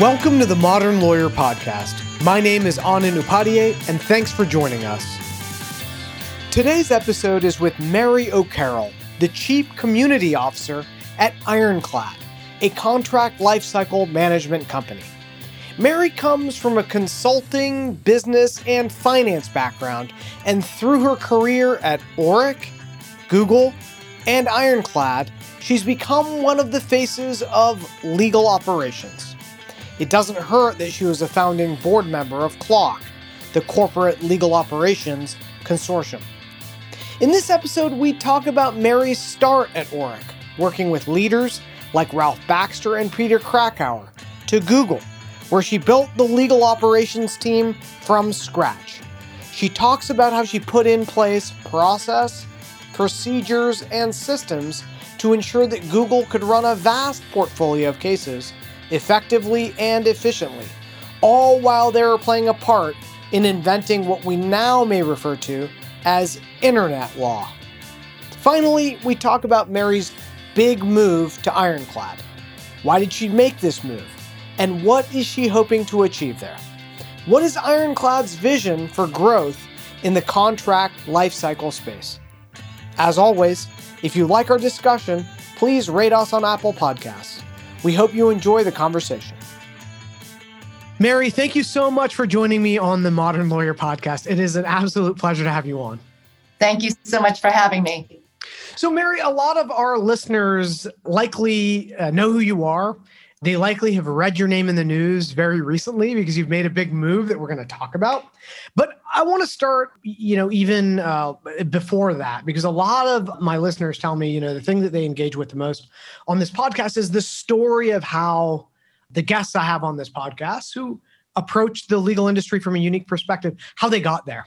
Welcome to the Modern Lawyer Podcast. My name is Anand Upadhyay, and thanks for joining us. Today's episode is with Mary O'Carroll, the Chief Community Officer at Ironclad, a contract lifecycle management company. Mary comes from a consulting, business, and finance background, and through her career at Orrick, Google, and Ironclad, she's become one of the faces of legal operations. It doesn't hurt that she was a founding board member of CLOC, the Corporate Legal Operations Consortium. In this episode, we talk about Mary's start at Orrick, working with leaders like Ralph Baxter and Peter Krakauer, to Google, where she built the legal operations team from scratch. She talks about how she put in place process, procedures, and systems to ensure that Google could run a vast portfolio of cases effectively and efficiently, all while they were playing a part in inventing what we now may refer to as Internet law. Finally, we talk about Mary's big move to Ironclad. Why did she make this move? And what is she hoping to achieve there? What is Ironclad's vision for growth in the contract lifecycle space? As always, if you like our discussion, please rate us on Apple Podcasts. We hope you enjoy the conversation. Mary, thank you so much for joining me on the Modern Lawyer podcast. It is an absolute pleasure to have you on. Thank you so much for having me. So, Mary, a lot of our listeners likely uh, know who you are. They likely have read your name in the news very recently because you've made a big move that we're going to talk about. But I want to start, you know, even uh, before that, because a lot of my listeners tell me, you know, the thing that they engage with the most on this podcast is the story of how the guests I have on this podcast who approached the legal industry from a unique perspective, how they got there.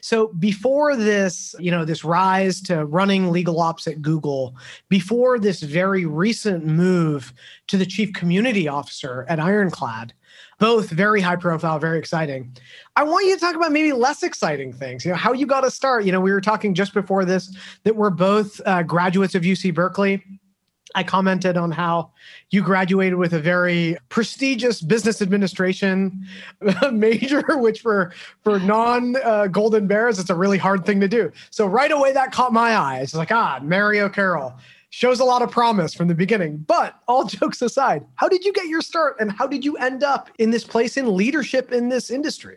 So before this, you know, this rise to running legal ops at Google, before this very recent move to the chief community officer at Ironclad, both very high profile, very exciting. I want you to talk about maybe less exciting things. You know, how you got to start. You know, we were talking just before this that we're both uh, graduates of UC Berkeley. I commented on how you graduated with a very prestigious business administration major, which for for non uh, Golden Bears, it's a really hard thing to do. So right away, that caught my eye. It's like, ah, Mary O'Carroll shows a lot of promise from the beginning. But all jokes aside, how did you get your start, and how did you end up in this place in leadership in this industry?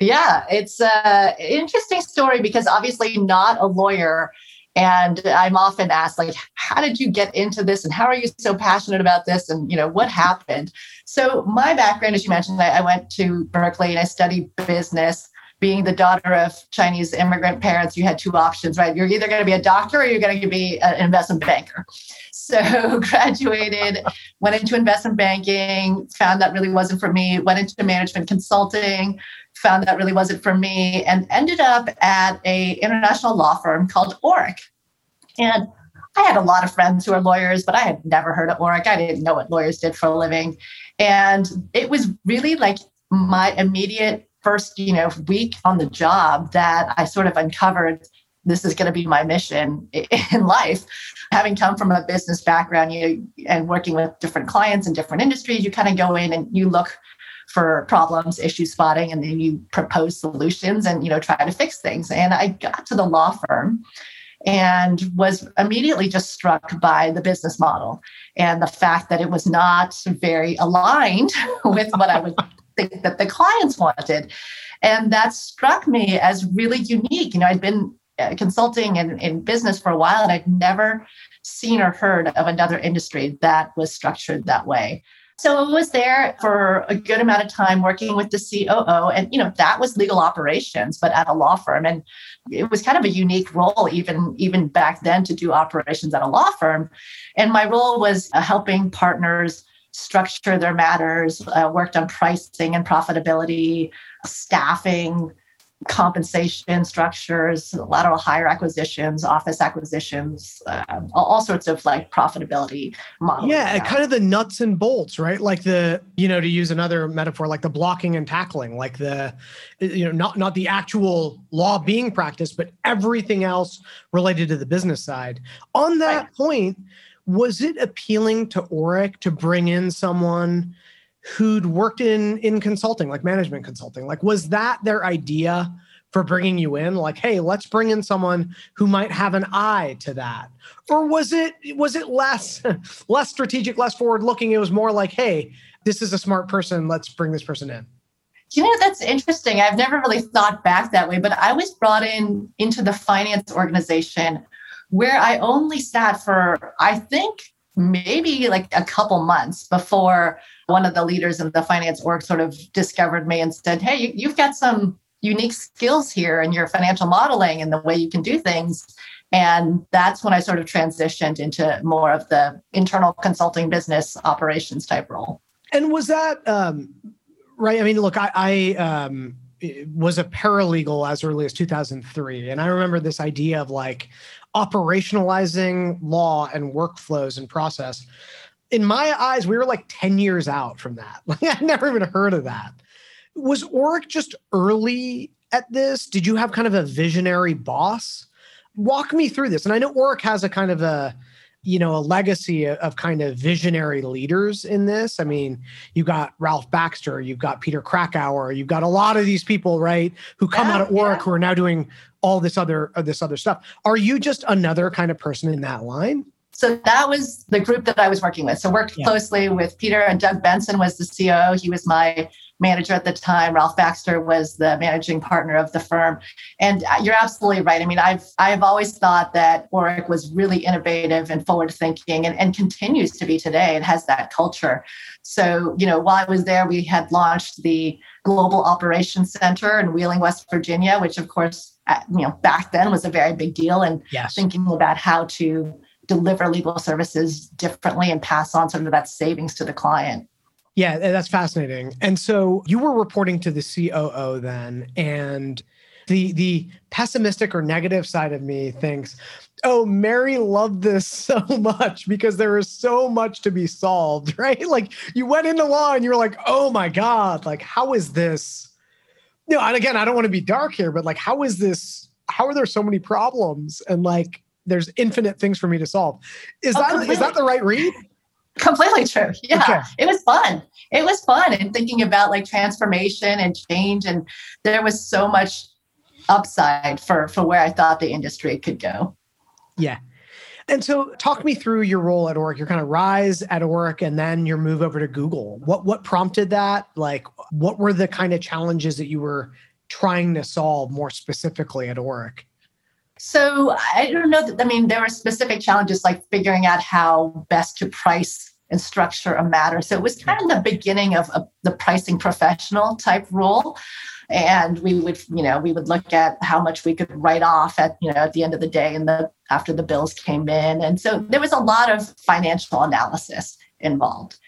Yeah, it's an interesting story because obviously not a lawyer and i'm often asked like how did you get into this? And how are you so passionate about this? And you know what happened? So my background as you mentioned i, I went to berkeley and i studied business. Being the daughter of chinese immigrant parents you had two options right? You're either going to be a doctor or you're going to be an investment banker. So graduated went into investment banking found that really wasn't for me went into management consulting found that really wasn't for me and ended up at a international law firm called Orrick. And I had a lot of friends who are lawyers, but I had never heard of Orrick. I didn't know what lawyers did for a living. And it was really like my immediate first, you know, week on the job that I sort of uncovered this is going to be my mission in life. Having come from a business background, you and working with different clients in different industries, you kind of go in and you look for problems, issue spotting, and then you propose solutions and you know try to fix things. And I got to the law firm and was immediately just struck by the business model and the fact that it was not very aligned with what I would think that the clients wanted. And that struck me as really unique. You know, I'd been uh, consulting and in business for a while, and I'd never seen or heard of another industry that was structured that way. So I was there for a good amount of time working with the COO. And, you know, that was legal operations, but at a law firm. And it was kind of a unique role, even, even back then, to do operations at a law firm. And my role was uh, helping partners structure their matters, uh, worked on pricing and profitability, staffing, compensation structures, lateral hire acquisitions, office acquisitions, um, all, all, sorts of like profitability models. Yeah, kind of the nuts and bolts, right? Like the, you know, to use another metaphor, like the blocking and tackling, like the, you know, not not the actual law being practiced, but everything else related to the business side. On that right. point, was it appealing to Orrick to bring in someone? Who'd worked in in consulting, like management consulting. Like, was that their idea for bringing you in? Like, hey, let's bring in someone who might have an eye to that, or was it was it less less strategic, less forward looking? It was more like, hey, this is a smart person. Let's bring this person in. You know, that's interesting. I've never really thought back that way, but I was brought in into the finance organization where I only sat for, I think, maybe like a couple months before one of the leaders in the finance org sort of discovered me and said, Hey, you, have got some unique skills here in your financial modeling and the way you can do things. And that's when I sort of transitioned into more of the internal consulting business operations type role. And was that um, right? I mean, look, I, I um, was a paralegal as early as 2003. And I remember this idea of like operationalizing law and workflows and process. In my eyes, we were like 10 years out from that. Like, I'd never even heard of that. Was Orrick just early at this? Did you have kind of a visionary boss? Walk me through this. And I know Orrick has a kind of a, you know a legacy of kind of visionary leaders in this i mean you've got ralph baxter you've got peter krakauer you've got a lot of these people right who come yeah, out of Orrick yeah. who are now doing all this other uh, this other stuff are you just another kind of person in that line so that was the group that i was working with so worked yeah. closely with peter and doug benson was the coo he was my manager at the time. Ralph Baxter was the managing partner of the firm. And uh, you're absolutely right. I mean, I've I've always thought that Orrick was really innovative and forward thinking and, and continues to be today. It has that culture. So, you know, while I was there, we had launched the Global Operations Center in Wheeling, West Virginia, which of course, you know, back then was a very big deal. And yes. thinking about how to deliver legal services differently and pass on some of that savings to the client. Yeah, that's fascinating. And so you were reporting to the COO then, and the the pessimistic or negative side of me thinks, oh, Mary loved this so much because there is so much to be solved, right? Like you went into law and you were like, oh my God, like how is this? You know, and again, I don't want to be dark here, but like, how is this? How are there so many problems? And like there's infinite things for me to solve. Is oh, that completely. is that the right read? completely true yeah okay. it was fun it was fun and thinking about like transformation and change and there was so much upside for for where i thought the industry could go yeah and so talk me through your role at Orrick, your kind of rise at Orrick and then your move over to Google. What what prompted that? Like what were the kind of challenges that you were trying to solve more specifically at Orrick? So I don't know. That, I mean, there were specific challenges like figuring out how best to price and structure a matter. So it was kind of the beginning of a, the pricing professional type role. And we would, you know, we would look at how much we could write off at, you know, at the end of the day and the after the bills came in. And so there was a lot of financial analysis involved.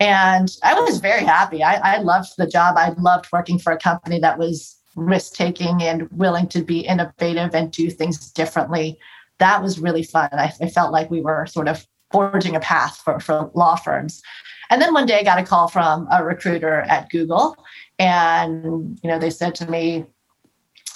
And I was very happy. I, I loved the job. I loved working for a company that was risk taking and willing to be innovative and do things differently. That was really fun. I, I, felt like we were sort of forging a path for, for law firms. And then one day I got a call from a recruiter at Google. And, you know, they said to me,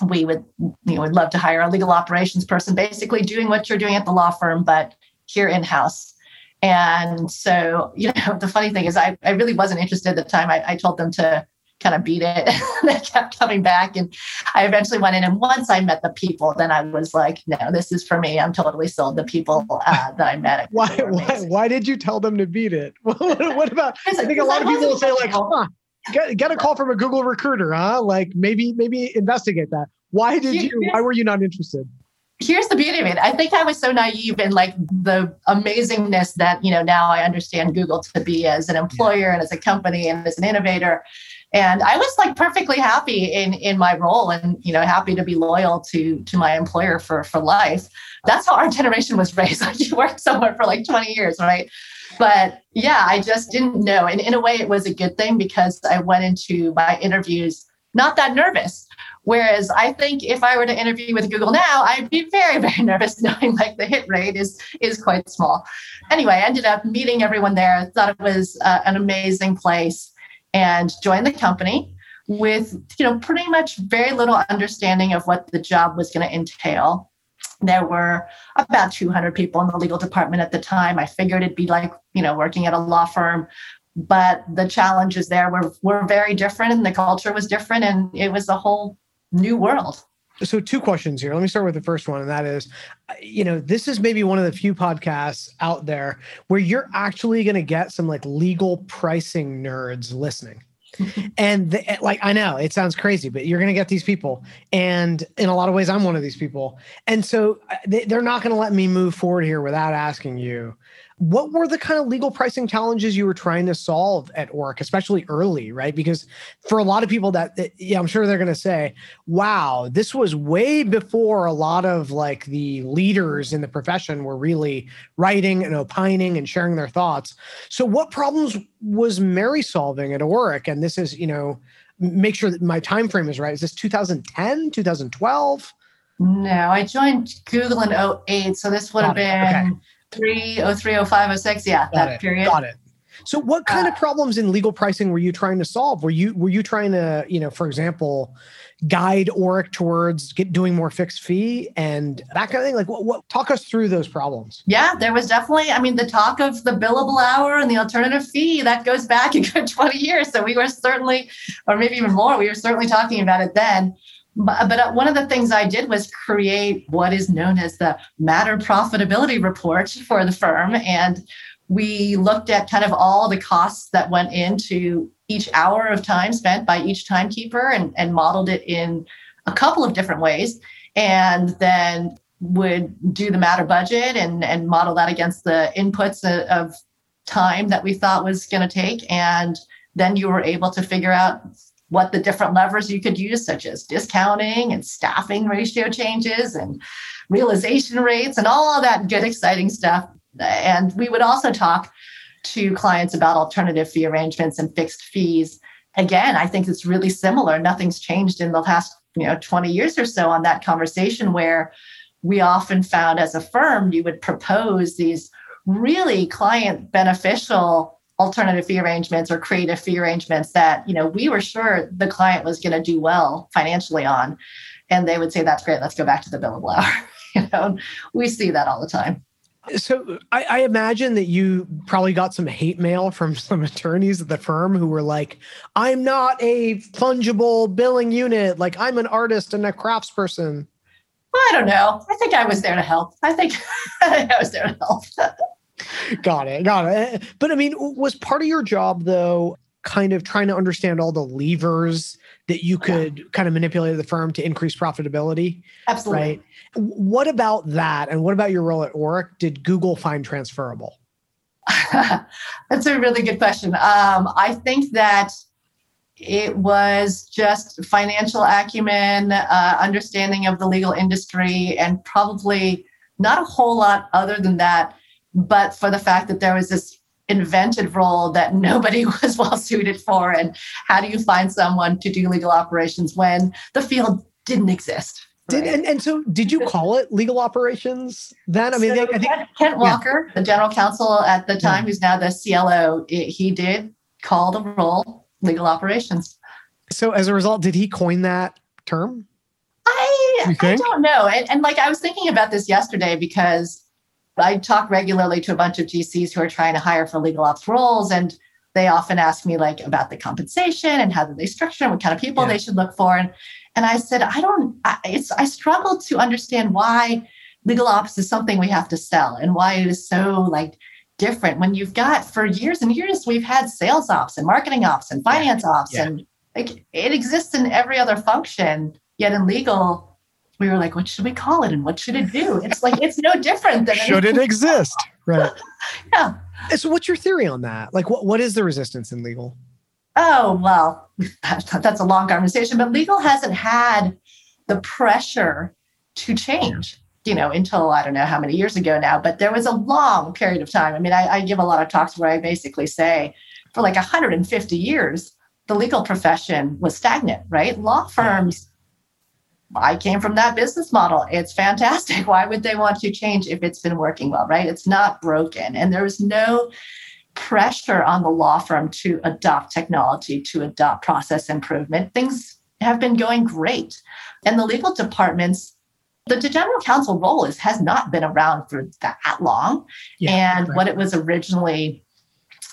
we would, you know, would love to hire a legal operations person, basically doing what you're doing at the law firm, but here in-house. And so, you know, the funny thing is I, I really wasn't interested at the time. I, I told them to kind of beat it. they kept coming back. And I eventually went in. And once I met the people, then I was like, no, this is for me. I'm totally sold. The people uh, that I met. Why, why, why, did you tell them to beat it? what about, I think a lot of people will say like, huh, get, get a call from a Google recruiter, huh? Like maybe, maybe investigate that. Why did you, why were you not interested? here's the beauty of it. I think I was so naive in like the amazingness that, you know, now I understand Google to be as an employer yeah. and as a company and as an innovator and i was like perfectly happy in in my role and you know happy to be loyal to to my employer for for life. That's how our generation was raised. Like you worked somewhere for like 20 years right? But yeah i just didn't know. And in a way it was a good thing because i went into my interviews not that nervous. Whereas I think if I were to interview with Google now, I'd be very, very nervous knowing like the hit rate is is quite small. Anyway, I ended up meeting everyone there. Thought it was uh, an amazing place and joined the company with you know pretty much very little understanding of what the job was going to entail. There were about 200 people in the legal department at the time. I figured it'd be like you know working at a law firm but the challenges there were were very different and the culture was different and it was a whole new world so two questions here. Let me start with the first one and that is you know this is maybe one of the few podcasts out there where you're actually going to get some like legal pricing nerds listening. And the, like i know it sounds crazy but you're going to get these people. And in a lot of ways i'm one of these people. And so uh, they, they're not going to let me move forward here without asking you what were the kind of legal pricing challenges you were trying to solve at Orrick, especially early, right? Because for a lot of people that, yeah, I'm sure they're going to say, wow, this was way before a lot of like the leaders in the profession were really writing and opining and sharing their thoughts. So what problems was Mary solving at Orrick? And this is, you know, make sure that my time frame is right. Is this 2010, 2012? No, I joined Google in 08. So this would have been okay three oh three oh five oh six. Yeah, Got that it. period. Got it. So what kind uh, of problems in legal pricing were you trying to solve? Were you were you trying to, you know, for example, guide Orrick towards get doing more fixed fee and that kind of thing? Like what, what talk us through those problems? Yeah, there was definitely, I mean, the talk of the billable hour and the alternative fee that goes back a good 20 years. So we were certainly, or maybe even more, we were certainly talking about it then. But, uh, one of the things I did was create what is known as the matter profitability report for the firm. And we looked at kind of all the costs that went into each hour of time spent by each timekeeper and, and modeled it in a couple of different ways. And then would do the matter budget and, and model that against the inputs of time that we thought was going to take. And then you were able to figure out what the different levers you could use, such as discounting and staffing ratio changes and realization rates and all of that good, exciting stuff. And we would also talk to clients about alternative fee arrangements and fixed fees. Again, I think it's really similar. Nothing's changed in the past, you know, 20 years or so on that conversation where we often found as a firm you would propose these really client beneficial alternative fee arrangements or creative fee arrangements that you know we were sure the client was going to do well financially on and they would say that's great let's go back to the billable hour you know we see that all the time so I, I, imagine that you probably got some hate mail from some attorneys at the firm who were like, "I'm not a fungible billing unit. Like I'm an artist and a craftsperson." Well, I don't know. I think I was there to help. I think I was there to help. Got it. Got it. But I mean, was part of your job though kind of trying to understand all the levers that you could yeah. kind of manipulate the firm to increase profitability? Absolutely. Right. What about that? And what about your role at Orrick? Did Google find transferable? That's a really good question. Um, I think that it was just financial acumen, uh, understanding of the legal industry, and probably not a whole lot other than that but for the fact that there was this invented role that nobody was well suited for. And how do you find someone to do legal operations when the field didn't exist? Did, and, and so did you call it legal operations then? I mean, so I think Kent Walker, yeah. the general counsel at the time, yeah. who's now the CLO, he did call the role legal operations. So as a result, did he coin that term? I, I don't know. And, and like I was thinking about this yesterday because I talk regularly to a bunch of GCs who are trying to hire for legal ops roles, and they often ask me like about the compensation and how do they structure and what kind of people yeah. they should look for. And and I said, I don't. I, it's I struggle to understand why legal ops is something we have to sell and why it is so like different when you've got for years and years we've had sales ops and marketing ops and finance ops yeah. and like it exists in every other function. Yet in legal, we were like, what should we call it and what should it do? It's like it's no different than should it exist, right? yeah. So, what's your theory on that? Like, what what is the resistance in legal? Oh well, that's a long conversation, but legal hasn't had the pressure to change. You know, until I don't know how many years ago now, but there was a long period of time. I mean, I, I give a lot of talks where I basically say, for like 150 years, the legal profession was stagnant, right? Law firms I came from that business model. It's fantastic. Why would they want to change if it's been working well, right? It's not broken. And there was no pressure on the law firm to adopt technology, to adopt process improvement. Things have been going great. And the legal departments, the general counsel role is has not been around for that long. Yeah, and right. what it was originally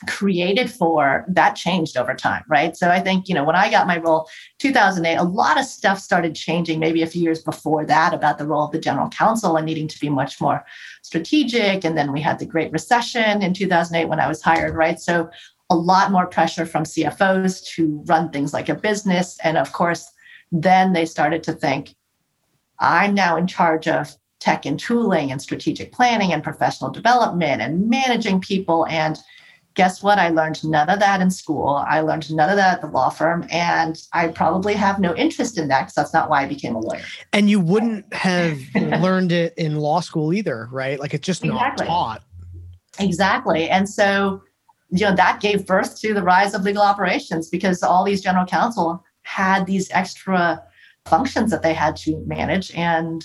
created for that changed over time right? So i think you know when i got my role 2008 a lot of stuff started changing maybe a few years before that about the role of the general counsel and needing to be much more strategic. And then we had the great recession in 2008 when i was hired right? So a lot more pressure from cfos to run things like a business. And of course then they started to think i'm now in charge of tech and tooling and strategic planning and professional development and managing people and guess what? I learned none of that in school. I learned none of that at the law firm. And I probably have no interest in that because that's not why I became a lawyer. And you wouldn't have learned it in law school either, right? Like it's just exactly. not taught. Exactly. And so, you know, that gave birth to the rise of legal operations because all these general counsel had these extra functions that they had to manage. And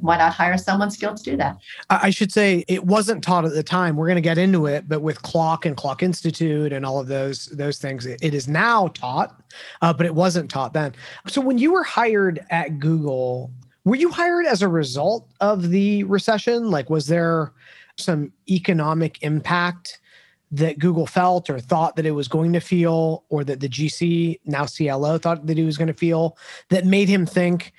why not hire someone skilled to do that? I should say it wasn't taught at the time. We're going to get into it, but with CLOC and CLOC Institute and all of those those things, it is now taught, uh, but it wasn't taught then. So when you were hired at Google, were you hired as a result of the recession? Like, was there some economic impact? that Google felt or thought that it was going to feel, or that the GC, now CLO, thought that he was going to feel, that made him think,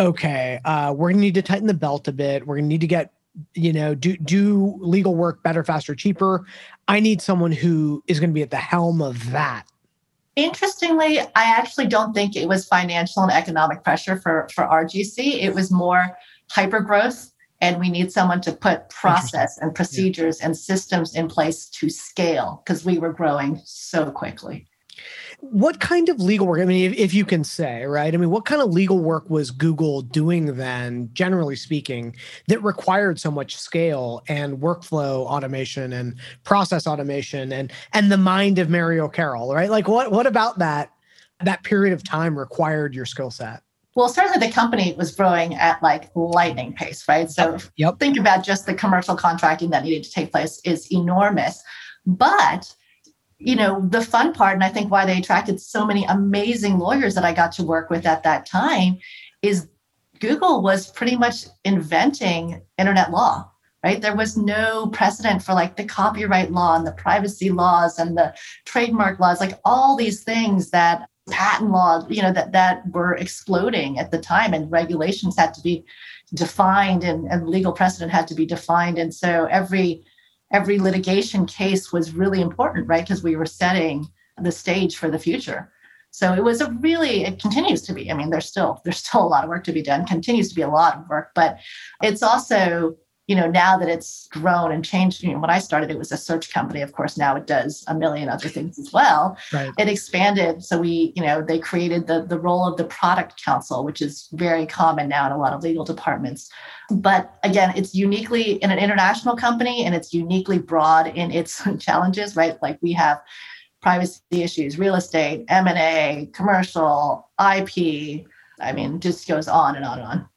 okay, uh, we're gonna need to tighten the belt a bit. We're gonna need to get, you know, do do legal work better, faster, cheaper. I need someone who is gonna be at the helm of that. Interestingly, I actually don't think it was financial and economic pressure for for RGC. It was more hyper growth and we need someone to put process and procedures yeah. and systems in place to scale because we were growing so quickly what kind of legal work? I mean, if, if, you can say, right? I mean, what kind of legal work was Google doing then, generally speaking, that required so much scale and workflow automation and process automation and and the mind of Mary O'Carroll, right? Like, what what about that that period of time required your skill set? Well, certainly the company was growing at like lightning pace, right? So yep. think about just the commercial contracting that needed to take place is enormous. But you know, the fun part, and I think why they attracted so many amazing lawyers that I got to work with at that time is Google was pretty much inventing internet law, right? There was no precedent for like the copyright law and the privacy laws and the trademark laws, like all these things that patent law, you know, that that were exploding at the time and regulations had to be defined and, and legal precedent had to be defined. And so every every litigation case was really important, right? Because we were setting the stage for the future. So it was a really, it continues to be. I mean, there's still there's still a lot of work to be done, continues to be a lot of work, but it's also you know, now that it's grown and changed, you know, when I started, it was a search company. Of course, now it does a million other things as well. Right. It expanded. So we, you know, they created the, the role of the product counsel, which is very common now in a lot of legal departments. But again, it's uniquely in an international company and it's uniquely broad in its challenges, right? Like we have privacy issues, real estate, M&A, commercial, IP. I mean, just goes on and on and on.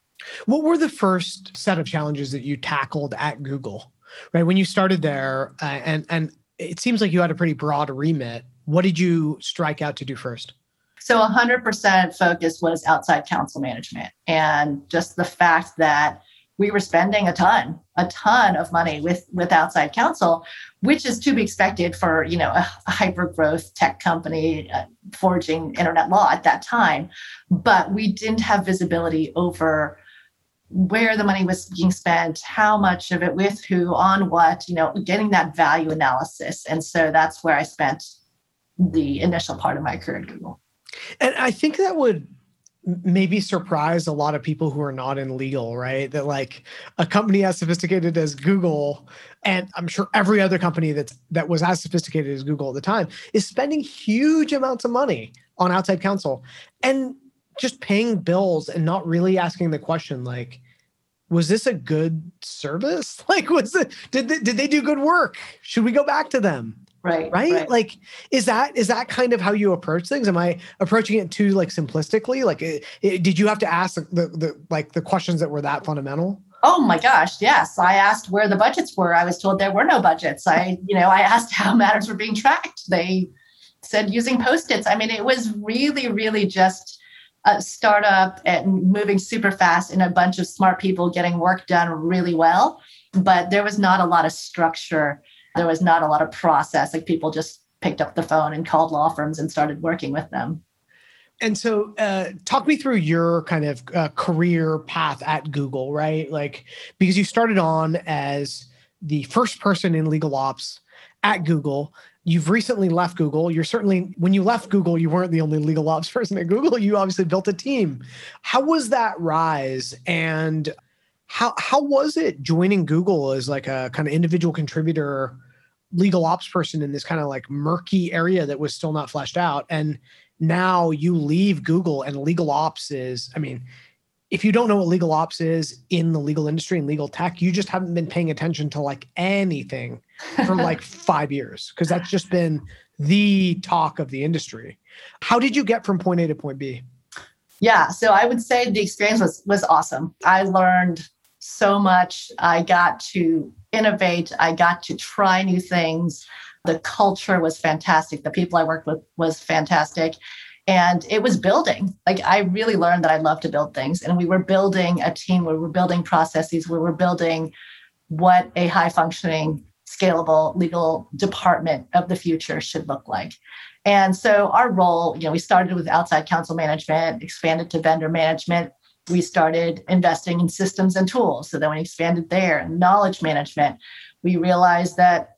What were the first set of challenges that you tackled at Google? Right when you started there, uh, and and it seems like you had a pretty broad remit. What did you strike out to do first? So 100% focus was outside counsel management, and just the fact that we were spending a ton, a ton of money with with outside counsel, which is to be expected for you know a, a hyper growth tech company uh, forging internet law at that time. But we didn't have visibility over where the money was being spent, how much of it with who, on what, you know, getting that value analysis. And so that's where I spent the initial part of my career at Google. And I think that would maybe surprise a lot of people who are not in legal, right? That like a company as sophisticated as Google, and I'm sure every other company that's that was as sophisticated as Google at the time is spending huge amounts of money on outside counsel and just paying bills and not really asking the question like was this a good service? Like, was it did they, did they do good work? Should we go back to them? Right, right, right. Like, is that is that kind of how you approach things? Am I approaching it too like simplistically? Like, it, it, did you have to ask the, the like the questions that were that fundamental? Oh my gosh, yes. I asked where the budgets were. I was told there were no budgets. I, you know, I asked how matters were being tracked. They said using post-its. I mean, it was really, really just a startup and moving super fast and a bunch of smart people getting work done really well. But there was not a lot of structure There was not a lot of process. Like people just picked up the phone and called law firms and started working with them. And so, uh, talk me through your kind of uh, career path at Google, right? Like, because you started on as the first person in legal ops at Google. You've recently left Google. You're certainly, when you left Google, you weren't the only legal ops person at Google. You obviously built a team. How was that rise? And how, how was it joining Google as like a kind of individual contributor, legal ops person in this kind of like murky area that was still not fleshed out? And now you leave Google and legal ops is, I mean, if you don't know what legal ops is in the legal industry and legal tech, you just haven't been paying attention to like anything for like five years because that's just been the talk of the industry. How did you get from point A to point B? Yeah, so I would say the experience was was awesome. I learned so much. I got to innovate. I got to try new things. The culture was fantastic. The people I worked with was fantastic and it was building. Like i really learned that i love to build things. And we were building a team where we're building processes where we're building what a high functioning scalable legal department of the future should look like. And so our role you know we started with outside counsel management expanded to vendor management. We started investing in systems and tools. So then we expanded there knowledge management. We realized that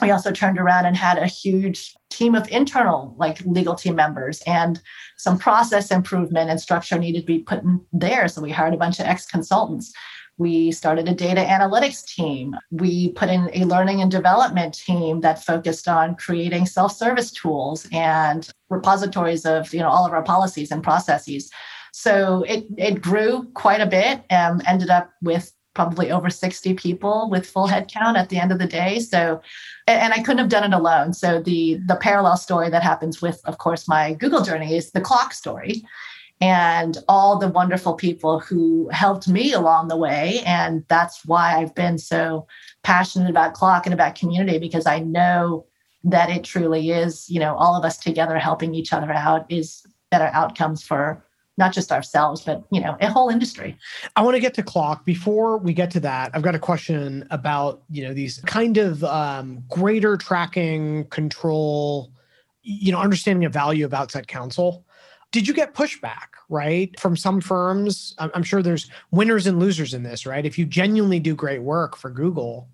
we also turned around and had a huge team of internal like legal team members and some process improvement and structure needed to be put in there. So we hired a bunch of ex consultants we started a data analytics team. We put in a learning and development team that focused on creating self-service tools and repositories of you know all of our policies and processes. So it, it grew quite a bit and ended up with probably over 60 people with full headcount at the end of the day. So, and I couldn't have done it alone. So the the parallel story that happens with, of course, my Google journey is the CLOC story and all the wonderful people who helped me along the way. And that's why I've been so passionate about CLOC and about community because I know that it truly is, you know, all of us together helping each other out is better outcomes for not just ourselves, but you know, a whole industry. I want to get to CLOC. Before we get to that, I've got a question about you know these kind of um, greater tracking control, you know, understanding of value of outside counsel. Did you get pushback, right, from some firms? I'm sure there's winners and losers in this, right? If you genuinely do great work for Google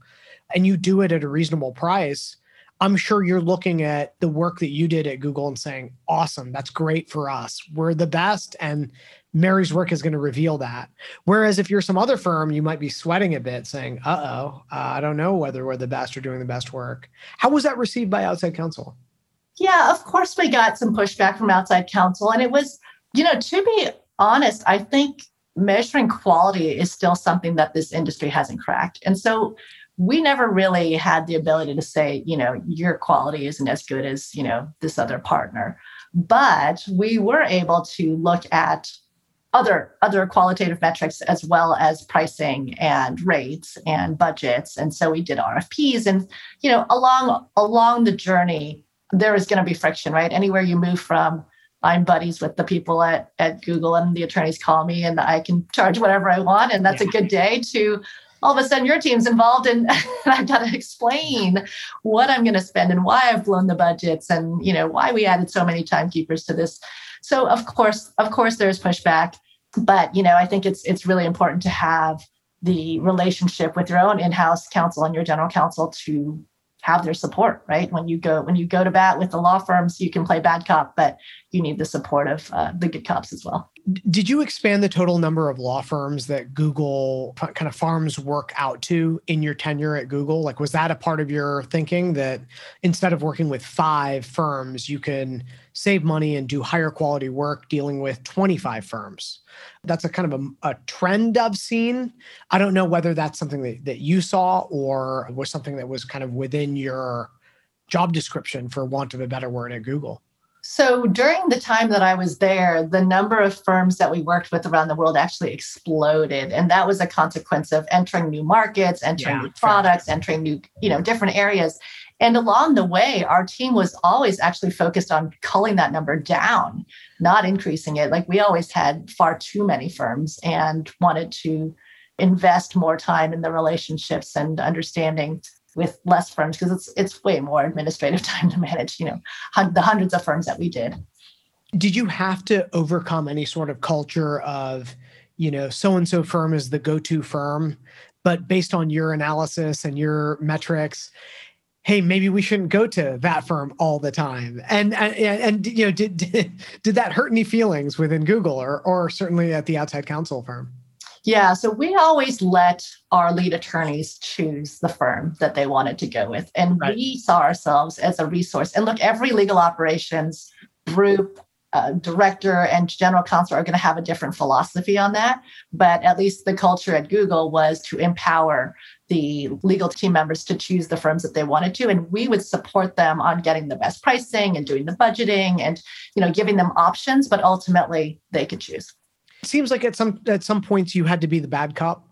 and you do it at a reasonable price, I'm sure you're looking at the work that you did at Google and saying, awesome, that's great for us. We're the best. And Mary's work is going to reveal that. Whereas if you're some other firm, you might be sweating a bit saying, uh oh, I don't know whether we're the best or doing the best work. How was that received by outside counsel? Yeah, of course, we got some pushback from outside counsel. And it was, you know, to be honest, I think measuring quality is still something that this industry hasn't cracked. And so we never really had the ability to say, you know, your quality isn't as good as, you know, this other partner. But we were able to look at other other qualitative metrics as well as pricing and rates and budgets and so we did rfps and you know along along the journey there is going to be friction right anywhere you move from i'm buddies with the people at, at google and the attorneys call me and i can charge whatever i want and that's yeah. a good day to all of a sudden your team's involved and, I've got to explain what I'm going to spend and why I've blown the budgets and you know why we added so many timekeepers to this. So of course, of course there's pushback, but you know, I think it's it's really important to have the relationship with your own in-house counsel and your general counsel to have their support right when you go when you go to bat with the law firms you can play bad cop but you need the support of uh, the good cops as well did you expand the total number of law firms that Google kind of farms work out to in your tenure at Google? Like, was that a part of your thinking that instead of working with five firms, you can save money and do higher quality work dealing with 25 firms? That's a kind of a, a trend I've seen. I don't know whether that's something that, that you saw or was something that was kind of within your job description, for want of a better word, at Google. So during the time that I was there, the number of firms that we worked with around the world actually exploded. And that was a consequence of entering new markets, entering yeah, new products, fair. entering new, you know, different areas. And along the way, our team was always actually focused on culling that number down, not increasing it. Like we always had far too many firms and wanted to invest more time in the relationships and understanding with less firms because it's it's way more administrative time to manage, you know, the hundreds of firms that we did. Did you have to overcome any sort of culture of, you know, so and so firm is the go-to firm, but based on your analysis and your metrics, hey maybe we shouldn't go to that firm all the time and and, and you know did, did did that hurt any feelings within google or or certainly at the outside counsel firm yeah, so we always let our lead attorneys choose the firm that they wanted to go with. And right. we saw ourselves as a resource. And look, every legal operations group, uh, director, and general counsel are going to have a different philosophy on that. But at least the culture at Google was to empower the legal team members to choose the firms that they wanted to and we would support them on getting the best pricing and doing the budgeting and you know giving them options but ultimately they could choose seems like at some at some points you had to be the bad cop.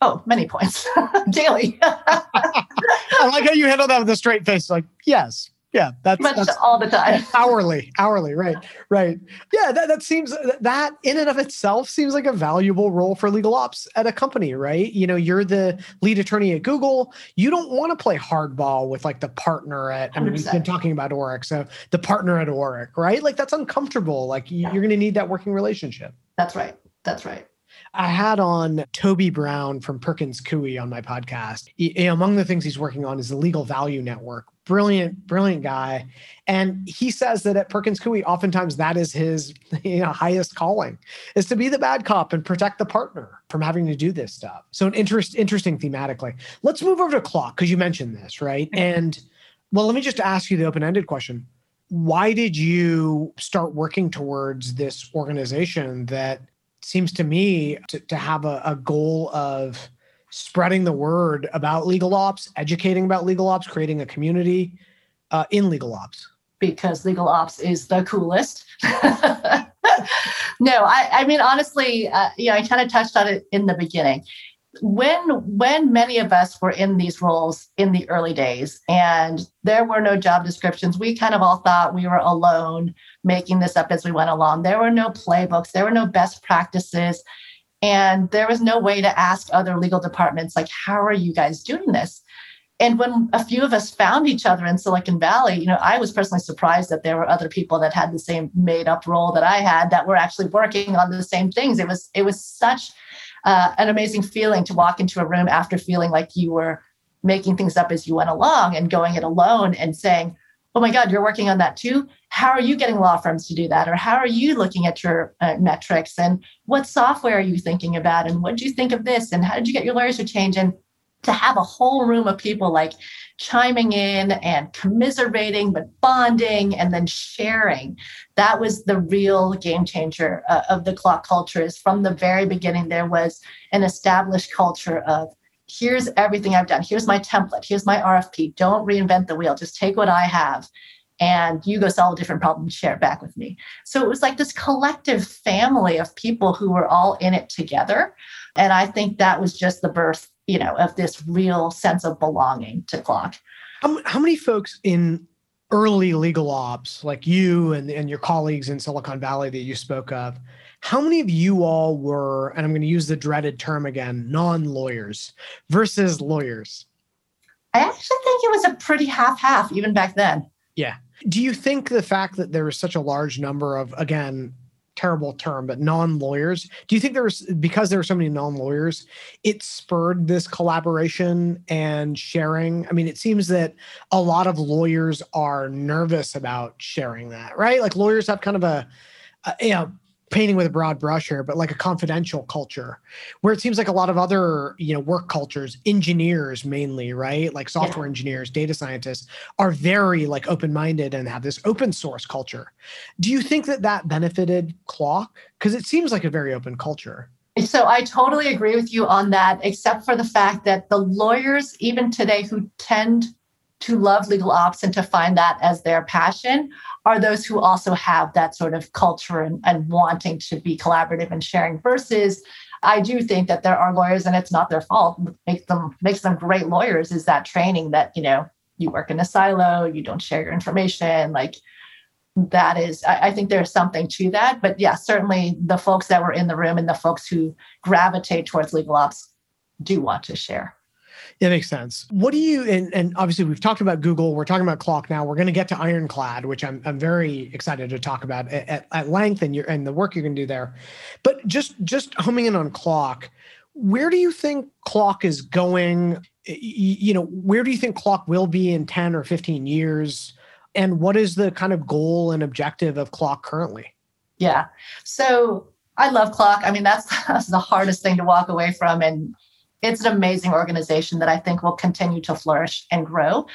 Oh, many points daily. I like how you handle that with a straight face. Like, yes, yeah, that's, that's all the time. hourly, hourly, right, right. Yeah, that, that seems that in and of itself seems like a valuable role for legal ops at a company, right? You know, you're the lead attorney at Google. You don't want to play hardball with like the partner at. I mean, we have been talking about Orrick, so the partner at Orrick, right? Like that's uncomfortable. Like you're going to need that working relationship. That's right. That's right. I had on Toby Brown from Perkins Coie on my podcast. He, among the things he's working on is the Legal Value Network. Brilliant, brilliant guy. And he says that at Perkins Coie, oftentimes that is his you know, highest calling is to be the bad cop and protect the partner from having to do this stuff. So an interest, interesting thematically. Let's move over to CLOC because you mentioned this, right? Mm-hmm. And well, let me just ask you the open-ended question why did you start working towards this organization that seems to me to, to have a, a goal of spreading the word about legal ops, educating about legal ops, creating a community uh, in legal ops? Because legal ops is the coolest. no, I, I mean, honestly, uh, you know, I kind of touched on it in the beginning when when many of us were in these roles in the early days and there were no job descriptions we kind of all thought we were alone making this up as we went along. There were no playbooks. There were no best practices. And there was no way to ask other legal departments like how are you guys doing this? And when a few of us found each other in silicon valley you know i was personally surprised that there were other people that had the same made up role that i had that were actually working on the same things. It was it was such uh, an amazing feeling to walk into a room after feeling like you were making things up as you went along and going it alone and saying, oh my God, you're working on that too. How are you getting law firms to do that? Or how are you looking at your uh, metrics? And what software are you thinking about? And what do you think of this? And how did you get your lawyers to change? And to have a whole room of people like chiming in and commiserating, but bonding and then sharing. That was the real game changer uh, of the CLOC culture. Is from the very beginning there was an established culture of here's everything I've done. Here's my template. Here's my RFP. Don't reinvent the wheel. Just take what I have and you go solve a different problem and share it back with me. So it was like this collective family of people who were all in it together. And I think that was just the birth you know, of this real sense of belonging to CLOC. How, how many folks in early legal ops, like you and, and your colleagues in Silicon Valley that you spoke of, how many of you all were, and I'm going to use the dreaded term again, non lawyers versus lawyers? I actually think it was a pretty half half even back then. Yeah. Do you think the fact that there was such a large number of, again, terrible term, but non lawyers. Do you think there was because there were so many non lawyers, it spurred this collaboration and sharing? I mean, it seems that a lot of lawyers are nervous about sharing that, right? Like lawyers have kind of a, a you know painting with a broad brush here, but like a confidential culture where it seems like a lot of other, you know, work cultures, engineers mainly, right? Like software yeah. engineers, data scientists are very like open-minded and have this open source culture. Do you think that that benefited CLOC? Because it seems like a very open culture. So I totally agree with you on that, except for the fact that the lawyers, even today, who tend to love legal ops and to find that as their passion are those who also have that sort of culture and, and wanting to be collaborative and sharing versus I do think that there are lawyers and it's not their fault. Makes them makes them great lawyers is that training that, you know, you work in a silo, you don't share your information. Like that is, I, I think there's something to that. But yeah, certainly the folks that were in the room and the folks who gravitate towards legal ops do want to share. That makes sense. What do you and, and obviously we've talked about Google, we're talking about CLOC now. We're going to get to Ironclad, which I'm I'm very excited to talk about at, at length and your and the work you're going to do there. But just just homing in on CLOC, where do you think CLOC is going? You know, where do you think CLOC will be in 10 or 15 years? And what is the kind of goal and objective of CLOC currently? Yeah. So I love CLOC. I mean, that's, that's the hardest thing to walk away from. And it's an amazing organization that I think will continue to flourish and grow.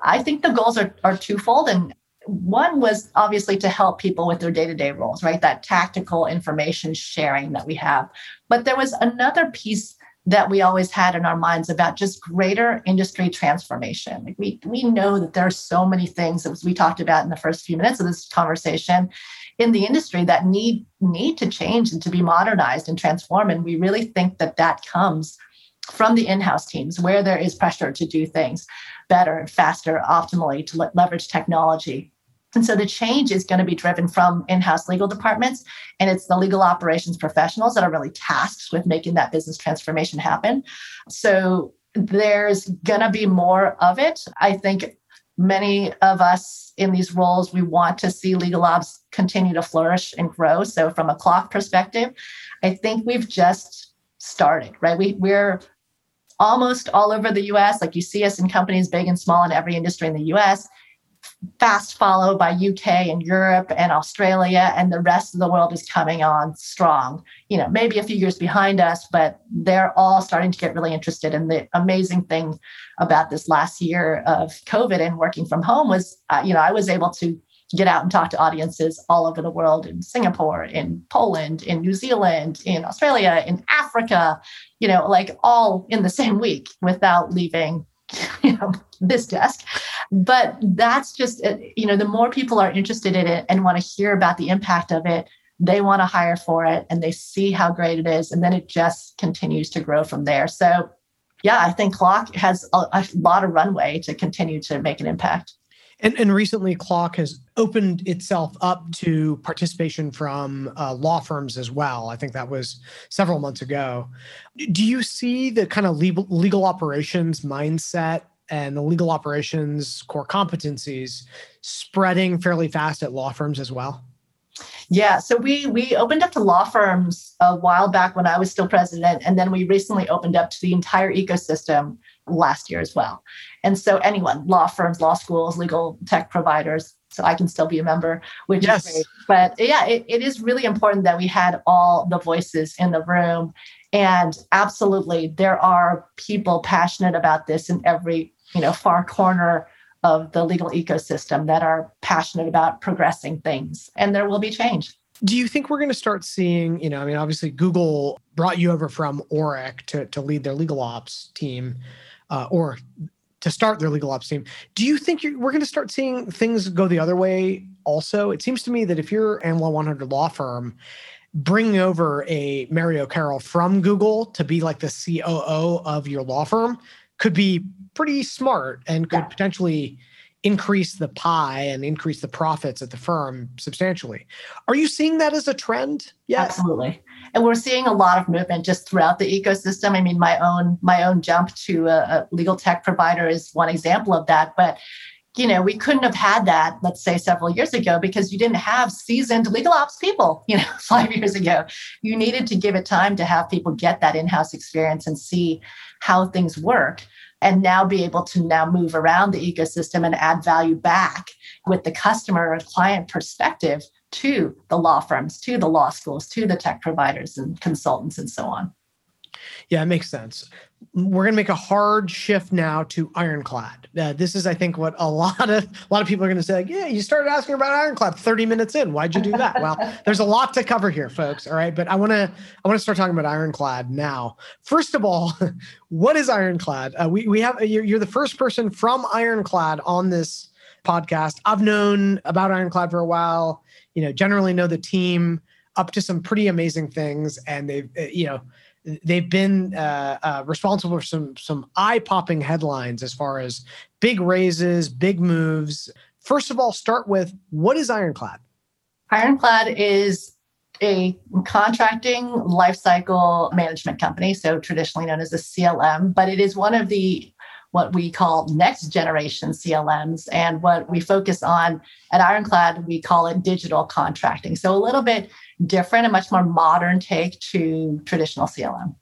I think the goals are, are twofold. And one was obviously to help people with their day-to-day roles right that tactical information sharing that we have but there was another piece that we always had in our minds about just greater industry transformation like we we know that there are so many things that we talked about in the first few minutes of this conversation in the industry that need need to change and to be modernized and transform and we really think that that comes from the in-house teams where there is pressure to do things better and faster optimally to leverage technology. And so the change is going to be driven from in-house legal departments and it's the legal operations professionals that are really tasked with making that business transformation happen. So there's going to be more of it. I think many of us in these roles we want to see legal ops continue to flourish and grow. So from a CLOC perspective i think we've just started right? We, we're almost all over the us like you see us in companies big and small in every industry in the us fast followed by UK and Europe and Australia, and the rest of the world is coming on strong. You know, maybe a few years behind us, but they're all starting to get really interested. And the amazing thing about this last year of COVID and working from home was, uh, you know, I was able to get out and talk to audiences all over the world in Singapore, in Poland, in New Zealand, in Australia, in Africa, you know, like all in the same week without leaving you know this desk. But that's just uh, you know the more people are interested in it and want to hear about the impact of it they want to hire for it and they see how great it is and then it just continues to grow from there. So yeah i think CLOC has a, a lot of runway to continue to make an impact and, and recently, CLOC has opened itself up to participation from uh, law firms as well. I think that was several months ago. Do you see the kind of legal, legal operations mindset and the legal operations core competencies spreading fairly fast at law firms as well? Yeah, so we we opened up to law firms a while back when I was still president, and then we recently opened up to the entire ecosystem last year as well. And so anyone, law firms, law schools, legal tech providers, so I can still be a member, which yes. is great. But yeah, it, it is really important that we had all the voices in the room. And absolutely, there are people passionate about this in every, you know, far corner of the legal ecosystem that are passionate about progressing things. And there will be change. Do you think we're going to start seeing, you know, I mean, obviously Google brought you over from Orrick to, to lead their legal ops team uh, or to start their legal ops team. Do you think we're going to start seeing things go the other way also? It seems to me that if you're Law 100 law firm, bringing over a Mary O'Carroll from Google to be like the COO of your law firm could be pretty smart and could yeah. potentially increase the pie and increase the profits at the firm substantially. Are you seeing that as a trend? Yes. Absolutely and we're seeing a lot of movement just throughout the ecosystem i mean my own my own jump to a, a legal tech provider is one example of that but you know, we couldn't have had that, let's say, several years ago because you didn't have seasoned legal ops people, you know, five years ago. You needed to give it time to have people get that in house experience and see how things work and now be able to now move around the ecosystem and add value back with the customer or client perspective to the law firms, to the law schools, to the tech providers and consultants and so on. Yeah, it makes sense. We're going to make a hard shift now to Ironclad. Uh, this is, I think, what a lot of a lot of people are going to say. Like, yeah, you started asking about Ironclad 30 minutes in. Why'd you do that? well, there's a lot to cover here, folks. All right, but I want to I want to start talking about Ironclad now. First of all, what is Ironclad? Uh, we we have you're, you're the first person from Ironclad on this podcast. I've known about Ironclad for a while you know, generally know the team up to some pretty amazing things, and they've uh, you know they've been uh, uh, responsible for some some eye popping headlines as far as big raises, big moves. First of all, start with what is Ironclad? Ironclad is a contracting lifecycle management company, so traditionally known as a CLM, but it is one of the what we call next generation CLMs. And what we focus on at Ironclad, we call it digital contracting. So a little bit different, a much more modern take to traditional CLM.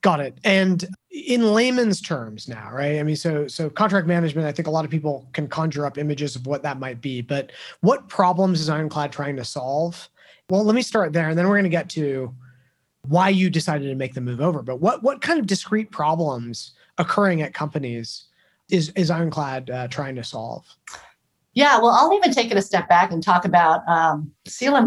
Got it. And in layman's terms now, right? I mean, so so contract management, I think a lot of people can conjure up images of what that might be, but what problems is Ironclad trying to solve? Well, let me start there and then we're going to get to why you decided to make the move over. But what what kind of discrete problems occurring at companies is is Ironclad uh, trying to solve? Yeah, well, I'll even take it a step back and talk about um,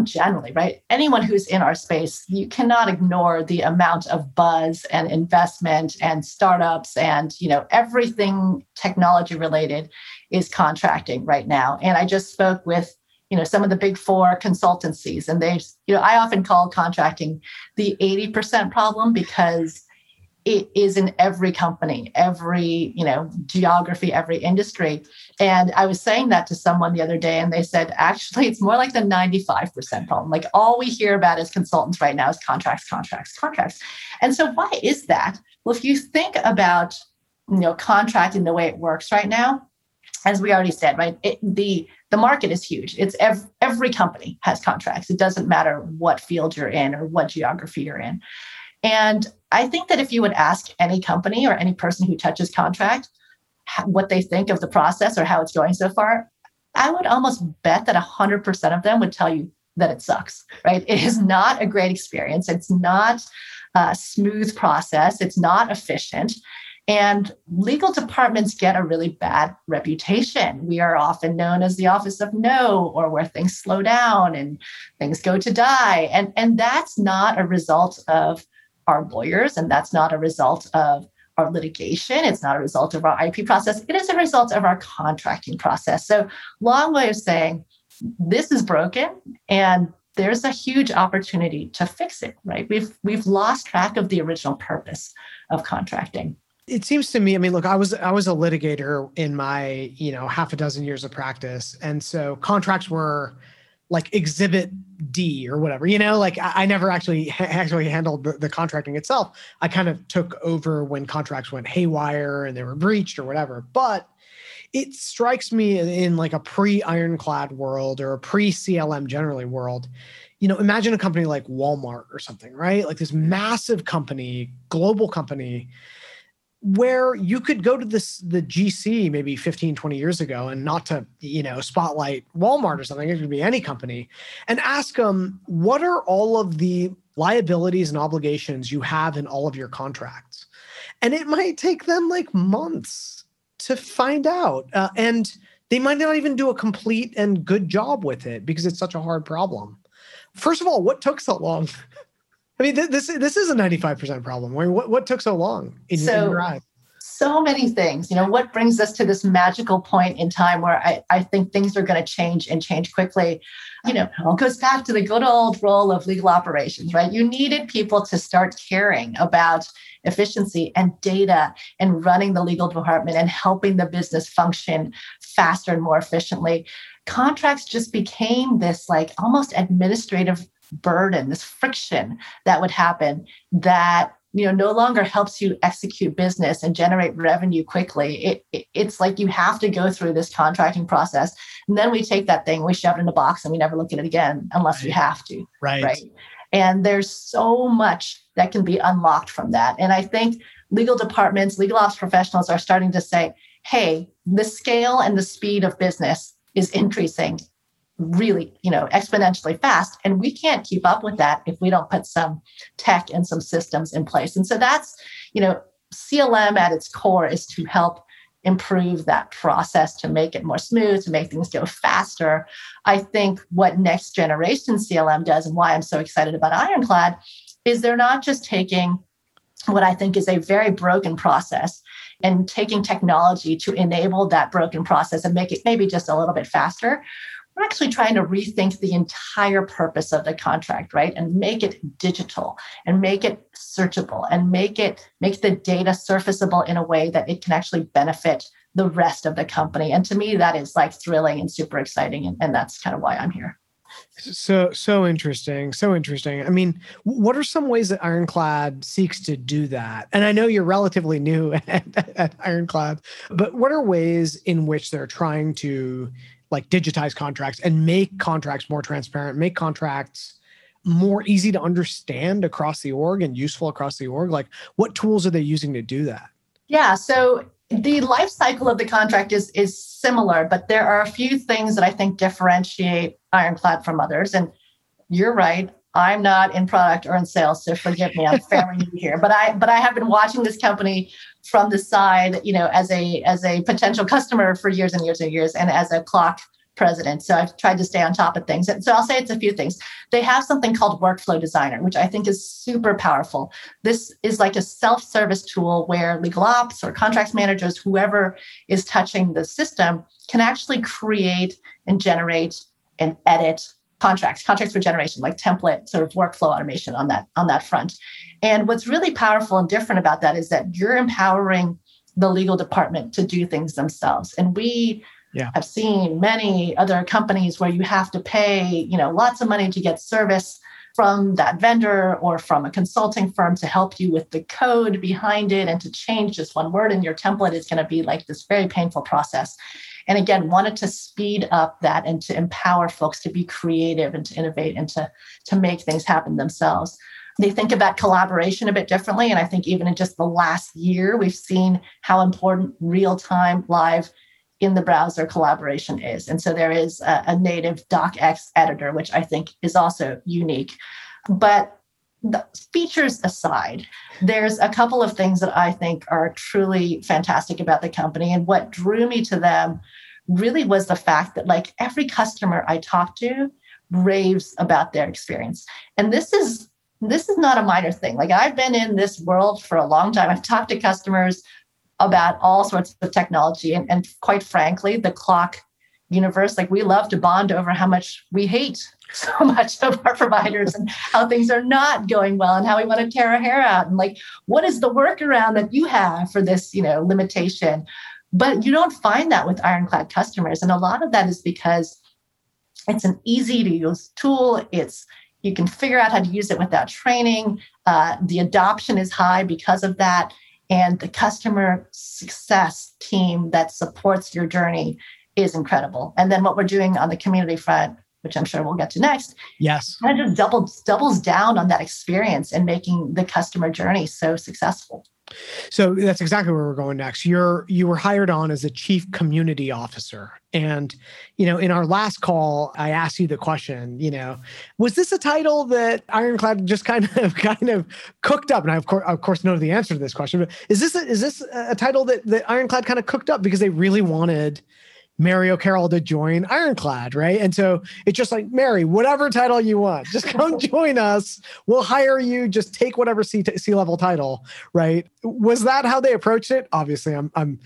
generally, right? Anyone who's in our space, you cannot ignore the amount of buzz and investment and startups and you know everything technology related is contracting right now. And I just spoke with you know some of the big four consultancies, and they, you know, I often call contracting the eighty percent problem because it is in every company every you know geography every industry. And i was saying that to someone the other day and they said actually it's more like the 95% problem. Like all we hear about as consultants right now is contracts contracts contracts. And so why is that? Well if you think about you know contracting the way it works right now as we already said right it, the the market is huge. It's ev- every company has contracts. It doesn't matter what field you're in or what geography you're in and I think that if you would ask any company or any person who touches contract what they think of the process or how it's going so far, I would almost bet that 100% of them would tell you that it sucks, right? It is not a great experience. It's not a smooth process. It's not efficient. And legal departments get a really bad reputation. We are often known as the office of no, or where things slow down and things go to die. And, and that's not a result of our lawyers, and that's not a result of our litigation. It's not a result of our IP process. It is a result of our contracting process. So, long way of saying this is broken and there's a huge opportunity to fix it, right? We've we've lost track of the original purpose of contracting. It seems to me, I mean, look, I was I was a litigator in my, you know, half a dozen years of practice. And so contracts were like exhibit D or whatever, you know, like I, I never actually actually handled the, the, contracting itself. I kind of took over when contracts went haywire and they were breached or whatever. But it strikes me in like a pre-ironclad world or a pre-CLM generally world. You know, imagine a company like Walmart or something, right? Like this massive company, global company where you could go to this the GC maybe 15 20 years ago and not to you know spotlight Walmart or something it could be any company and ask them what are all of the liabilities and obligations you have in all of your contracts? And it might take them like months to find out uh, and they might not even do a complete and good job with it because it's such a hard problem. First of all what took so long I mean, this this is a ninety five percent problem. what what took so long in, so, in your? So many things. You know, what brings us to this magical point in time where I, I think things are going to change and change quickly. You know, it goes back to the good old role of legal operations, right? You needed people to start caring about efficiency and data and running the legal department and helping the business function faster and more efficiently. Contracts just became this like almost administrative burden, this friction that would happen that you know no longer helps you execute business and generate revenue quickly. It, it, it's like you have to go through this contracting process and then we take that thing we shove it in a box and we never look at it again unless right. we have to right. right? And there's so much that can be unlocked from that. And i think legal departments legal ops professionals are starting to say hey the scale and the speed of business is increasing really you know exponentially fast and we can't keep up with that if we don't put some tech and some systems in place. And so that's you know clm at its core is to help improve that process to make it more smooth to make things go faster. I think what next generation clm does and why i'm so excited about ironclad is they're not just taking what i think is a very broken process and taking technology to enable that broken process and make it maybe just a little bit faster we're actually trying to rethink the entire purpose of the contract right and make it digital and make it searchable and make it make the data surfaceable in a way that it can actually benefit the rest of the company and to me that is like thrilling and super exciting and, and that's kind of why i'm here So so interesting, so interesting. I mean, what are some ways that Ironclad seeks to do that? And I know you're relatively new at, at Ironclad, but what are ways in which they're trying to like digitize contracts and make contracts more transparent, make contracts more easy to understand across the org and useful across the org? Like, what tools are they using to do that? Yeah, so the life cycle of the contract is is similar, but there are a few things that I think differentiate Ironclad from others. And you're right. I'm not in product or in sales, so forgive me. I'm fairly new here, but I but I have been watching this company from the side, you know, as a as a potential customer for years and years and years, and as a CLOC president. So I've tried to stay on top of things. And so I'll say it's a few things. They have something called Workflow Designer, which I think is super powerful. This is like a self service tool where legal ops or contracts managers, whoever is touching the system, can actually create and generate and edit contracts contracts for generation like template sort of workflow automation on that on that front and what's really powerful and different about that is that you're empowering the legal department to do things themselves and we yeah. I've seen many other companies where you have to pay, you know, lots of money to get service from that vendor or from a consulting firm to help you with the code behind it and to change just one word in your template is going to be like this very painful process. And again, wanted to speed up that and to empower folks to be creative and to innovate and to, to make things happen themselves. They think about collaboration a bit differently. And I think even in just the last year, we've seen how important real time live in the browser collaboration is. And so there is a, a native docx editor, which I think is also unique. But the features aside, there's a couple of things that I think are truly fantastic about the company. And what drew me to them really was the fact that, like, every customer I talk to raves about their experience. And this is this is not a minor thing. Like I've been in this world for a long time. I've talked to customers about all sorts of technology. And, and quite frankly, the CLOC universe, like we love to bond over how much we hate so much of our providers and how things are not going well and how we want to tear our hair out and like what is the workaround that you have for this you know limitation? But you don't find that with ironclad customers and a lot of that is because it's an easy to use tool. It's you can figure out how to use it without training. Uh, the adoption is high because of that and the customer success team that supports your journey is incredible. And then what we're doing on the community front, which I'm sure we'll get to next, yes, kind of just doubles doubles down on that experience and making the customer journey so successful. So that's exactly where we're going next. You're you were hired on as a chief community officer. And you know, in our last call, I asked you the question, you know, was this a title that Ironclad just kind of kind of cooked up? And I of course of course know the answer to this question, but is this a, is this a title that, that Ironclad kind of cooked up because they really wanted Mary O'Carroll to join Ironclad, right? And so it's just like, Mary, whatever title you want, just come join us. We'll hire you. Just take whatever C, C level title, right? Was that how they approached it? Obviously, I'm, I'm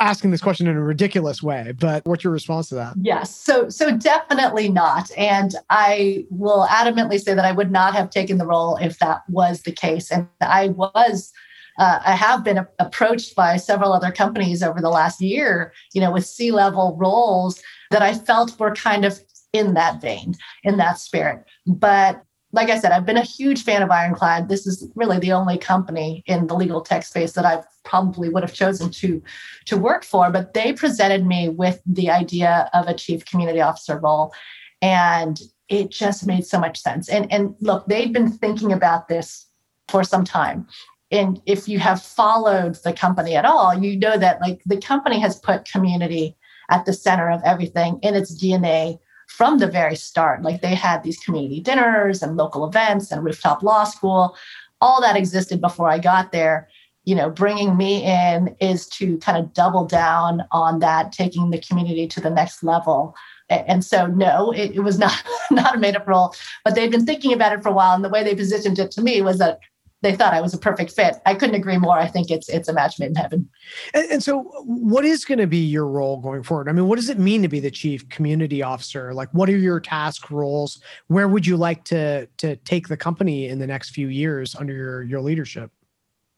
asking this question in a ridiculous way, but what's your response to that? Yes. So so definitely not. And I will adamantly say that I would not have taken the role if that was the case. And I was uh, I have been a- approached by several other companies over the last year, you know, with C level roles that I felt were kind of in that vein, in that spirit. But like I said, I've been a huge fan of Ironclad. This is really the only company in the legal tech space that I probably would have chosen to to work for. But they presented me with the idea of a chief community officer role, and it just made so much sense. And and look, they'd been thinking about this for some time and if you have followed the company at all you know that like the company has put community at the center of everything in its dna from the very start. Like they had these community dinners and local events and rooftop law school. All that existed before i got there. You know bringing me in is to kind of double down on that taking the community to the next level. And so no it, it was not not a made up role. But they've been thinking about it for a while and the way they positioned it to me was that they thought I was a perfect fit. I couldn't agree more. I think it's it's a match made in heaven. And, and so, what is going to be your role going forward? I mean, what does it mean to be the chief community officer? Like, what are your task roles? Where would you like to to take the company in the next few years under your your leadership?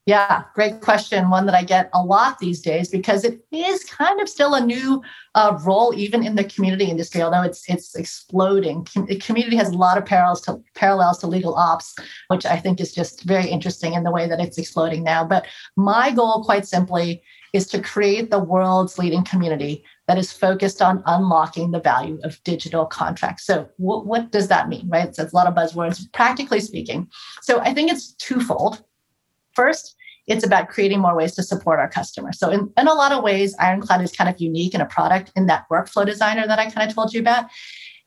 Yeah, great question. One that I get a lot these days because it is kind of still a new uh, role, even in the community industry. Although it's it's exploding, Com- the community has a lot of parallels to parallels to legal ops, which I think is just very interesting in the way that it's exploding now. But my goal, quite simply, is to create the world's leading community that is focused on unlocking the value of digital contracts. So, w- what does that mean, right? It's a lot of buzzwords, practically speaking. So, I think it's twofold. First, it's about creating more ways to support our customers. So, in, in a lot of ways, Ironclad is kind of unique in a product in that workflow designer that I kind of told you about.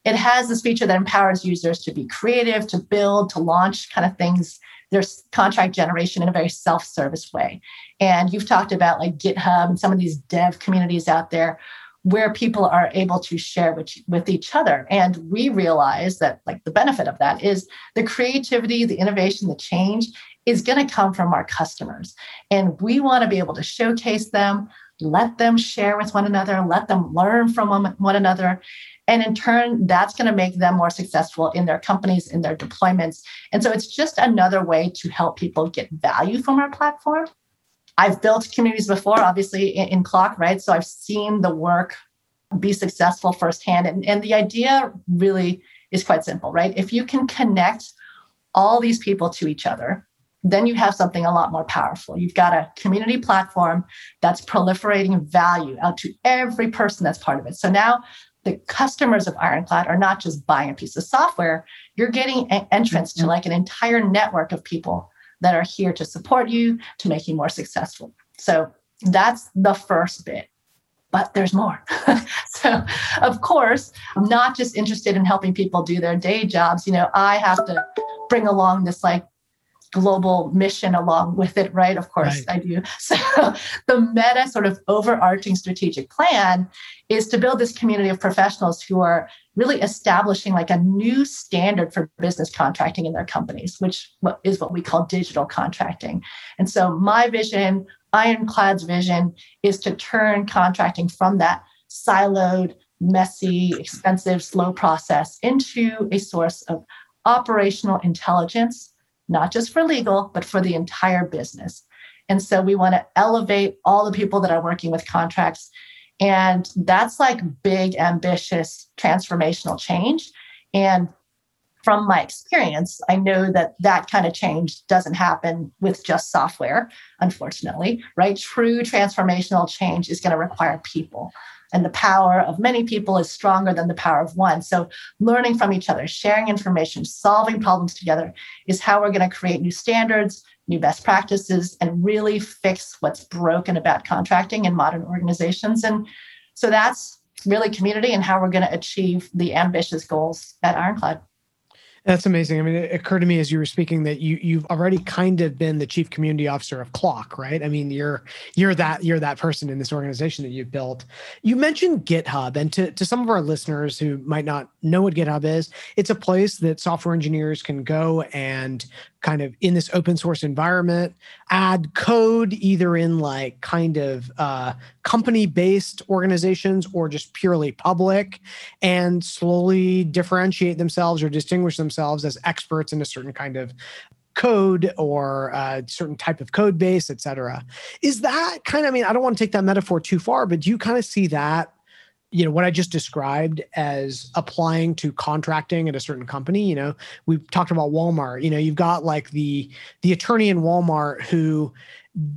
It has this feature that empowers users to be creative, to build, to launch kind of things, their contract generation in a very self service way. And you've talked about like GitHub and some of these dev communities out there where people are able to share with, with each other. And we realize that like the benefit of that is the creativity, the innovation, the change is going to come from our customers. And we want to be able to showcase them, let them share with one another, let them learn from one, another. And in turn, that's going to make them more successful in their companies, in their deployments. And so it's just another way to help people get value from our platform. I've built communities before, obviously in, in CLOC, right? So I've seen the work be successful firsthand. And, and the idea really is quite simple, right? If you can connect all these people to each other, then you have something a lot more powerful. You've got a community platform that's proliferating value out to every person that's part of it. So now the customers of Ironclad are not just buying a piece of software, you're getting entrance to mm-hmm. like an entire network of people that are here to support you, to make you more successful. So that's the first bit. But there's more. so, of course, I'm not just interested in helping people do their day jobs. You know, I have to bring along this like global mission along with it, right? Of course, right. I do. So, the meta sort of overarching strategic plan is to build this community of professionals who are really establishing like a new standard for business contracting in their companies, which is what we call digital contracting. And so, my vision, Ironclad's vision, is to turn contracting from that siloed, messy, expensive, slow process into a source of operational intelligence not just for legal, but for the entire business. And so we want to elevate all the people that are working with contracts. And that's like big, ambitious, transformational change. And from my experience, I know that that kind of change doesn't happen with just software, unfortunately, right? True transformational change is going to require people and the power of many people is stronger than the power of one. So, learning from each other, sharing information, solving problems together is how we're going to create new standards, new best practices, and really fix what's broken about contracting in modern organizations. And so, that's really community and how we're going to achieve the ambitious goals at Ironclad. That's amazing. I mean, it occurred to me as you were speaking that you you've already kind of been the chief community officer of CLOC, right? I mean, you're you're that you're that person in this organization that you've built. You mentioned GitHub, and to to some of our listeners who might not know what GitHub is, it's a place that software engineers can go and kind of in this open source environment add code either in like kind of uh, company based organizations or just purely public and slowly differentiate themselves or distinguish themselves as experts in a certain kind of code or a certain type of code base, et cetera. Is that kind of, I mean, I don't want to take that metaphor too far, but do you kind of see that you know what i just described as applying to contracting at a certain company you know we've talked about walmart you know you've got like the the attorney in walmart who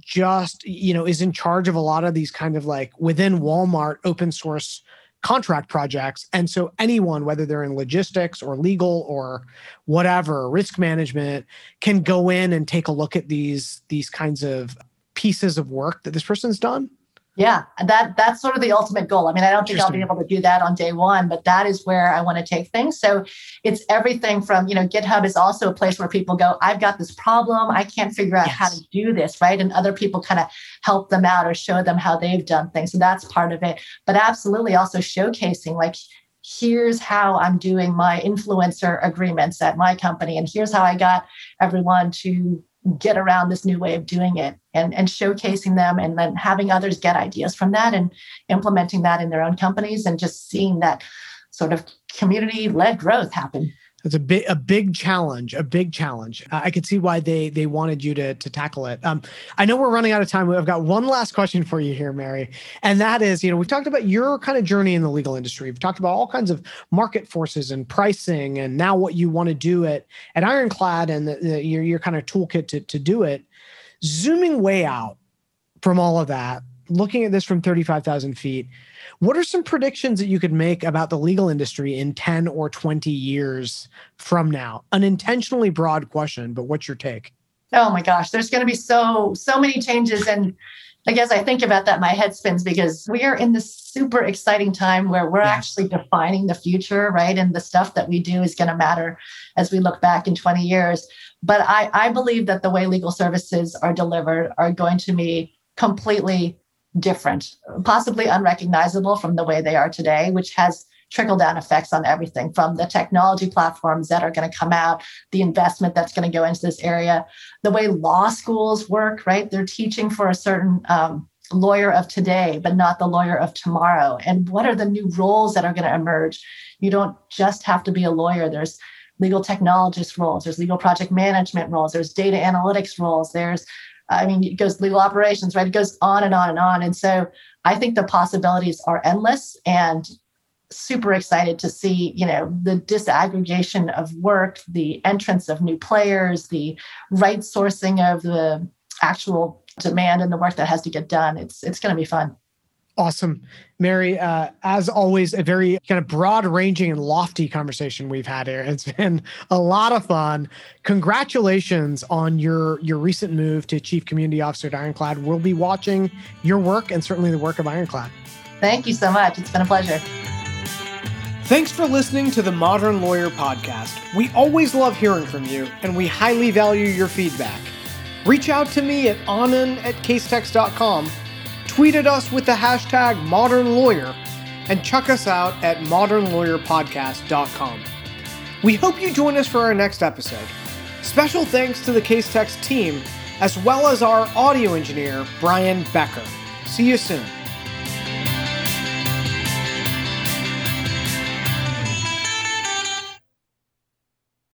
just you know is in charge of a lot of these kind of like within walmart open source contract projects. And so anyone whether they're in logistics or legal or whatever risk management can go in and take a look at these these kinds of pieces of work that this person's done yeah, that that's sort of the ultimate goal. I mean, I don't think I'll be able to do that on day one, but that is where I want to take things. So it's everything from, you know, GitHub is also a place where people go, I've got this problem. I can't figure out yes. how to do this, right? And other people kind of help them out or show them how they've done things. So that's part of it. But absolutely also showcasing like here's how I'm doing my influencer agreements at my company. And here's how I got everyone to get around this new way of doing it and, and showcasing them and then having others get ideas from that and implementing that in their own companies and just seeing that sort of community led growth happen. It's a big, a big challenge, a big challenge. Uh, I could see why they they wanted you to to tackle it. Um, I know we're running out of time. I've got one last question for you here, Mary, and that is, you know, we've talked about your kind of journey in the legal industry. We've talked about all kinds of market forces and pricing, and now what you want to do at at Ironclad and the, the, your your kind of toolkit to to do it. Zooming way out from all of that, looking at this from thirty five thousand feet what are some predictions that you could make about the legal industry in 10 or 20 years from now? An intentionally broad question, but what's your take? Oh my gosh, there's going to be so so many changes and I guess I think about that my head spins because we are in this super exciting time where we're yeah. actually defining the future, right? And the stuff that we do is going to matter as we look back in 20 years. But I, I believe that the way legal services are delivered are going to be completely different, possibly unrecognizable from the way they are today, which has trickle down effects on everything from the technology platforms that are going to come out, the investment that's going to go into this area, the way law schools work, right? They're teaching for a certain um, lawyer of today, but not the lawyer of tomorrow. And what are the new roles that are going to emerge? You don't just have to be a lawyer. There's legal technologist roles, there's legal project management roles, there's data analytics roles, there's I mean, it goes legal operations, right? It goes on and on and on. And so I think the possibilities are endless and super excited to see, you know, the disaggregation of work, the entrance of new players, the right sourcing of the actual demand and the work that has to get done. It's it's going to be fun. Awesome. Mary, uh, as always, a very kind of broad ranging and lofty conversation we've had here. It's been a lot of fun. Congratulations on your, your recent move to Chief Community Officer at Ironclad. We'll be watching your work and certainly the work of Ironclad. Thank you so much. It's been a pleasure. Thanks for listening to the Modern Lawyer Podcast. We always love hearing from you, and we highly value your feedback. Reach out to me at anand at casetext.com tweet at us with the hashtag modern lawyer, and check us out at modernlawyerpodcast.com. We hope you join us for our next episode. Special thanks to the Casetext team, as well as our audio engineer, Brian Becker. See you soon.